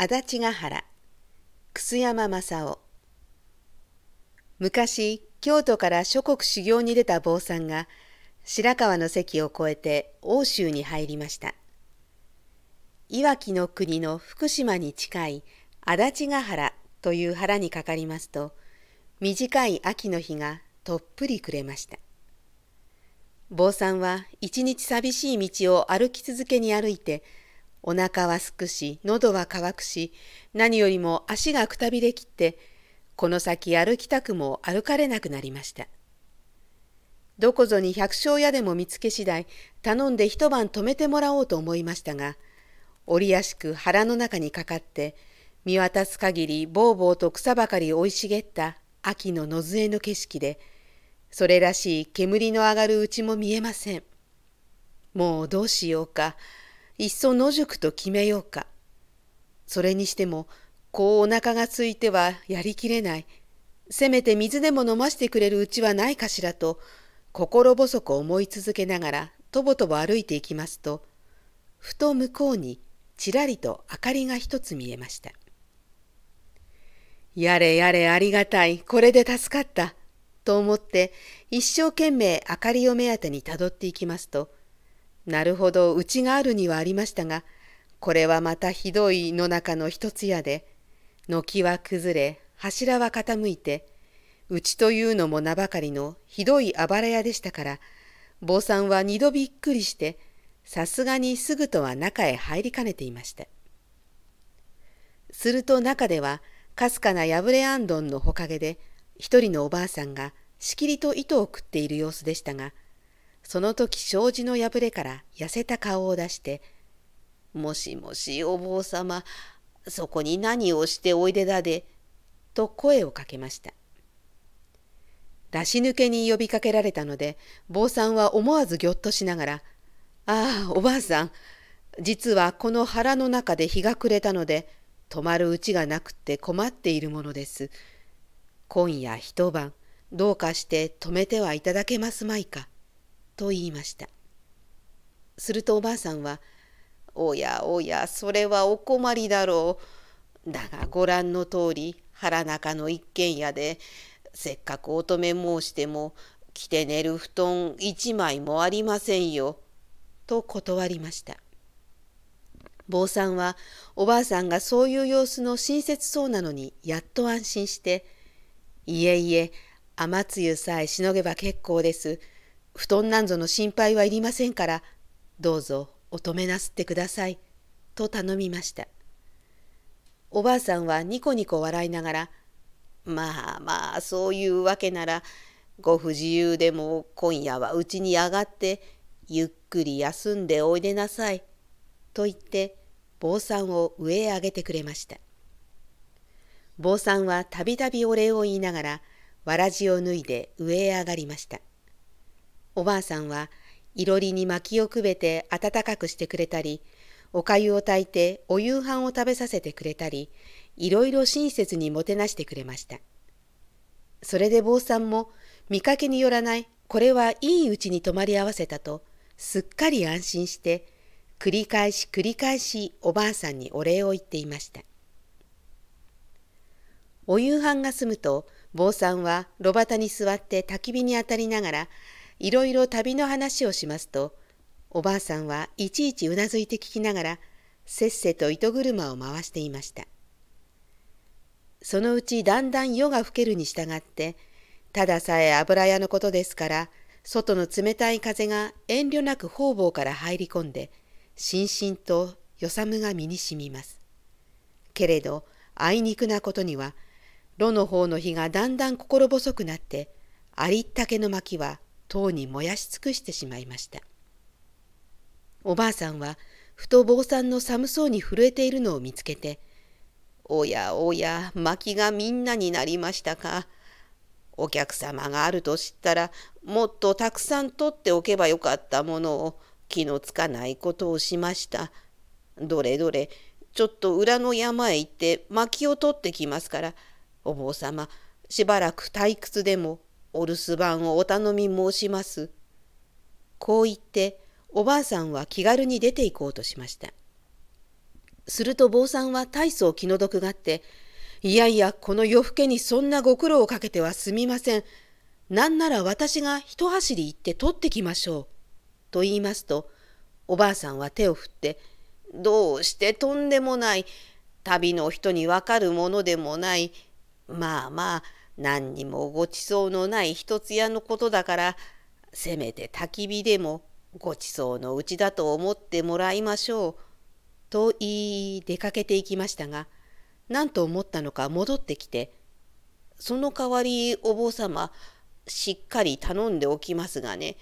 足立ヶ原楠山正夫昔京都から諸国修行に出た坊さんが白河の関を越えて奥州に入りました。いわきの国の福島に近い足立ヶ原という原にかかりますと短い秋の日がとっぷり暮れました。坊さんは一日寂しい道を歩き続けに歩いてお腹はすくし、喉は渇くし、何よりも足がくたびれきって、この先歩きたくも歩かれなくなりました。どこぞに百姓屋でも見つけ次第、頼んで一晩泊めてもらおうと思いましたが、折やしく腹の中にかかって、見渡す限りぼうぼうと草ばかり生い茂った秋の野津江の景色で、それらしい煙の上がるうちも見えません。もうどうしようか。いっそ野宿と決めようか。それにしても、こうお腹が空いてはやりきれない。せめて水でも飲ませてくれるうちはないかしらと、心細く思い続けながら、とぼとぼ歩いていきますと、ふと向こうにちらりと明かりが一つ見えました。やれやれありがたい、これで助かった、と思って一生懸命明かりを目当てにたどっていきますと、なるほど、うちがあるにはありましたが、これはまたひどい野中の一つ屋で、軒は崩れ、柱は傾いて、うちというのも名ばかりのひどいあばら屋でしたから、坊さんは二度びっくりして、さすがにすぐとは中へ入りかねていました。すると中では、かすかな破れあんどんのほかげで、一人のおばあさんがしきりと糸を食っている様子でしたが、その時障子の破れから痩せた顔を出して「もしもしお坊様そこに何をしておいでだで」と声をかけました。出し抜けに呼びかけられたので坊さんは思わずぎょっとしながら「ああおばあさん実はこの腹の中で日が暮れたので泊まるうちがなくて困っているものです。今夜一晩どうかして泊めてはいただけますまいか」。と言いました。するとおばあさんは「おやおやそれはお困りだろう。だがご覧の通り腹中の一軒家でせっかくお泊め申しても着て寝る布団一枚もありませんよ」と断りました。坊さんはおばあさんがそういう様子の親切そうなのにやっと安心して「いえいえ雨露さえしのげば結構です。布団なんぞの心配はいりませんから、どうぞお止めなすってください。と頼みました。おばあさんはニコニコ笑いながら、まあまあそういうわけなら、ご不自由でも今夜はうちに上がってゆっくり休んでおいでなさい。と言って坊さんを上へ上げてくれました。坊さんはたびたびお礼を言いながらわらじを脱いで上へ上がりました。おばあさんはいろりに薪をくべて暖かくしてくれたりおかゆを炊いてお夕飯を食べさせてくれたりいろいろ親切にもてなしてくれました。それで坊さんも見かけによらないこれはいいうちに泊まり合わせたとすっかり安心して繰り返し繰り返しおばあさんにお礼を言っていました。お夕飯が済むと坊さんは炉端に座って焚き火に当たりながらいろいろ旅の話をしますとおばあさんはいちいちうなずいて聞きながらせっせと糸車を回していました。そのうちだんだん夜が更けるに従ってたださえ油屋のことですから外の冷たい風が遠慮なく方々から入り込んでしんしんとよさむが身にしみます。けれどあいにくなことには炉の方の火がだんだん心細くなってありったけの薪は塔に燃やし尽くしてしまいましたおばあさんはふと坊さんの寒そうに震えているのを見つけて「おやおや薪がみんなになりましたか。お客様があると知ったらもっとたくさん取っておけばよかったものを気のつかないことをしました。どれどれちょっと裏の山へ行って薪を取ってきますからお坊様しばらく退屈でもお留守番をお頼み申します。こう言っておばあさんは気軽に出て行こうとしました。すると坊さんは大層気の毒がって、いやいや、この夜更けにそんなご苦労をかけてはすみません。なんなら私が一走り行って取ってきましょう。と言いますと、おばあさんは手を振って、どうしてとんでもない、旅の人にわかるものでもない、まあまあ、何にもごちそうのない一つ屋のことだから、せめて焚き火でもごちそうのうちだと思ってもらいましょう。と言い出かけていきましたが、何と思ったのか戻ってきて、その代わりお坊様、しっかり頼んでおきますがね、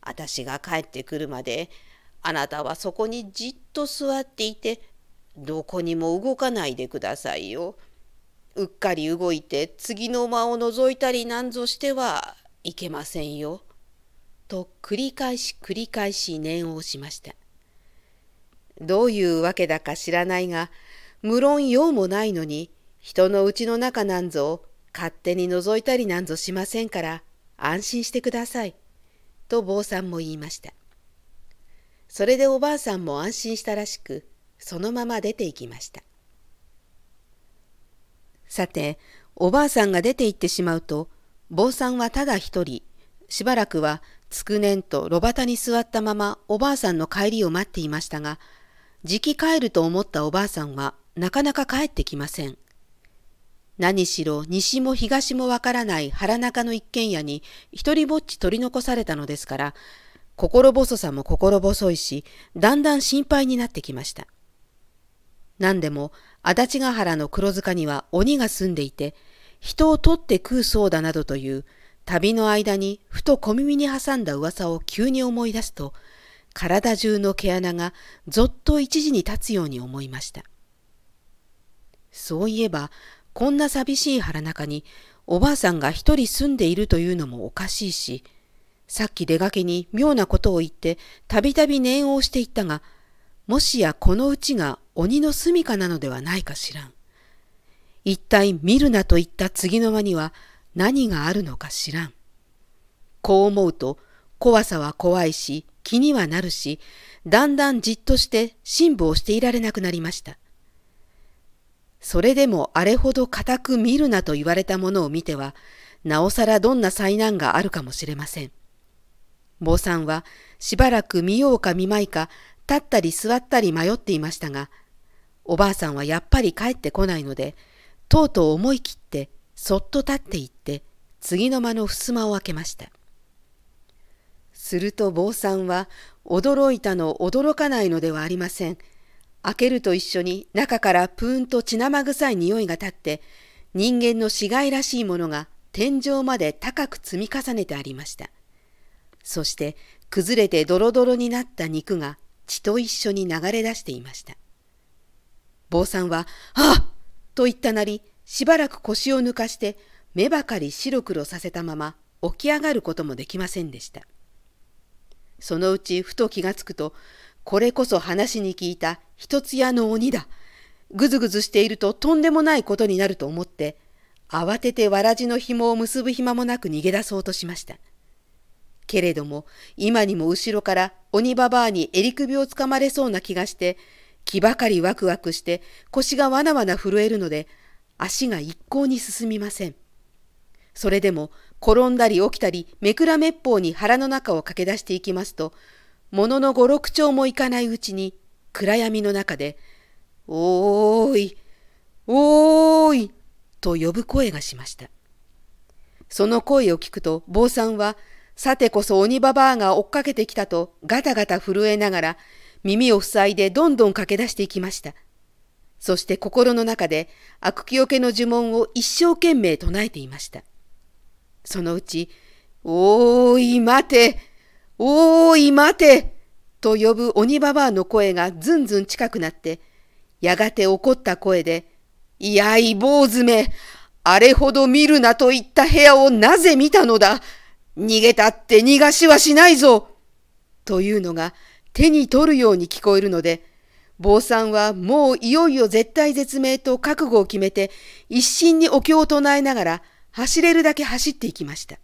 私が帰ってくるまで、あなたはそこにじっと座っていて、どこにも動かないでくださいよ。うっかり動いて次の間を覗いたりなんぞしてはいけませんよ。と繰り返し繰り返し念をしました。どういうわけだか知らないが、無論用もないのに、人のうちの中なんぞ勝手に覗いたりなんぞしませんから安心してください。と坊さんも言いました。それでおばあさんも安心したらしく、そのまま出て行きました。さて、おばあさんが出て行ってしまうと、坊さんはただ一人、しばらくはつくねんと炉端に座ったままおばあさんの帰りを待っていましたが、じき帰ると思ったおばあさんはなかなか帰ってきません。何しろ西も東もわからない腹中の一軒家に一人ぼっち取り残されたのですから、心細さも心細いし、だんだん心配になってきました。何でも足立ヶ原の黒塚には鬼が住んでいて、人を取って食うそうだなどという旅の間にふと小耳に挟んだ噂を急に思い出すと、体中の毛穴がぞっと一時に立つように思いました。そういえば、こんな寂しい腹中におばあさんが一人住んでいるというのもおかしいし、さっき出がけに妙なことを言ってたびたび念を押していったが、もしやこのうちが鬼の住処なのではないかしらん。一体見るなと言った次の間には何があるのか知らん。こう思うと怖さは怖いし気にはなるし、だんだんじっとして辛抱していられなくなりました。それでもあれほど固く見るなと言われたものを見ては、なおさらどんな災難があるかもしれません。坊さんはしばらく見ようか見まいか、立ったり座ったり迷っていましたが、おばあさんはやっぱり帰ってこないので、とうとう思い切ってそっと立っていって、次の間の襖を開けました。すると坊さんは驚いたの驚かないのではありません。開けると一緒に中からプーンと血生臭い匂いが立って、人間の死骸らしいものが天井まで高く積み重ねてありました。そして崩れてドロドロになった肉が血と一緒に流れ出していました。坊さんは、あっと言ったなり、しばらく腰を抜かして目ばかり白黒させたまま起き上がることもできませんでした。そのうちふと気がつくと、これこそ話に聞いた一つ屋の鬼だ。ぐずぐずしているととんでもないことになると思って、慌ててわらじの紐を結ぶ暇もなく逃げ出そうとしました。けれども、今にも後ろから鬼ばばあに襟首をつかまれそうな気がして、気ばかりワクワクして腰がわなわな震えるので、足が一向に進みません。それでも転んだり起きたりめくらめっぽうに腹の中を駆け出していきますと、ものの五六丁もいかないうちに暗闇の中で、おーい、おーい、と呼ぶ声がしました。その声を聞くと坊さんは、さてこそ鬼ババアが追っかけてきたとガタガタ震えながら耳を塞いでどんどん駆け出していきました。そして心の中で悪気よけの呪文を一生懸命唱えていました。そのうち、おーい待ておーい待てと呼ぶ鬼ババアの声がずんずん近くなって、やがて怒った声で、いやい坊主め、あれほど見るなと言った部屋をなぜ見たのだ？逃げたって逃がしはしないぞというのが手に取るように聞こえるので、坊さんはもういよいよ絶対絶命と覚悟を決めて一心にお経を唱えながら走れるだけ走っていきました。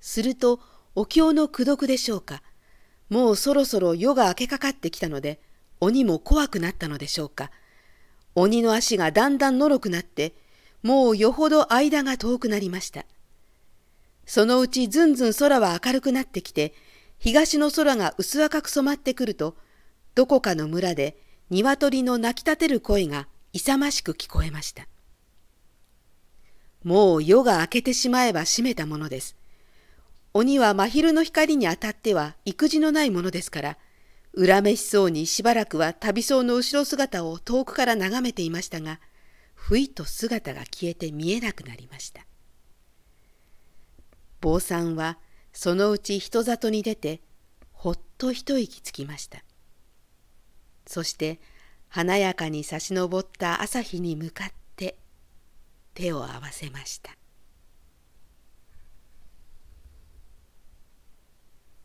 すると、お経の功徳でしょうか。もうそろそろ夜が明けかかってきたので、鬼も怖くなったのでしょうか。鬼の足がだんだんのろくなって、もうよほど間が遠くなりました。そのうちずんずん空は明るくなってきて、東の空が薄赤く染まってくると、どこかの村で鶏の鳴き立てる声が勇ましく聞こえました。もう夜が明けてしまえば閉めたものです。鬼は真昼の光に当たっては育児のないものですから、恨めしそうにしばらくは旅僧の後ろ姿を遠くから眺めていましたが、ふいと姿が消えて見えなくなりました。坊さんはそのうち人里に出て、ほっと一息つきました。そして華やかに差し上った朝日に向かって手を合わせました。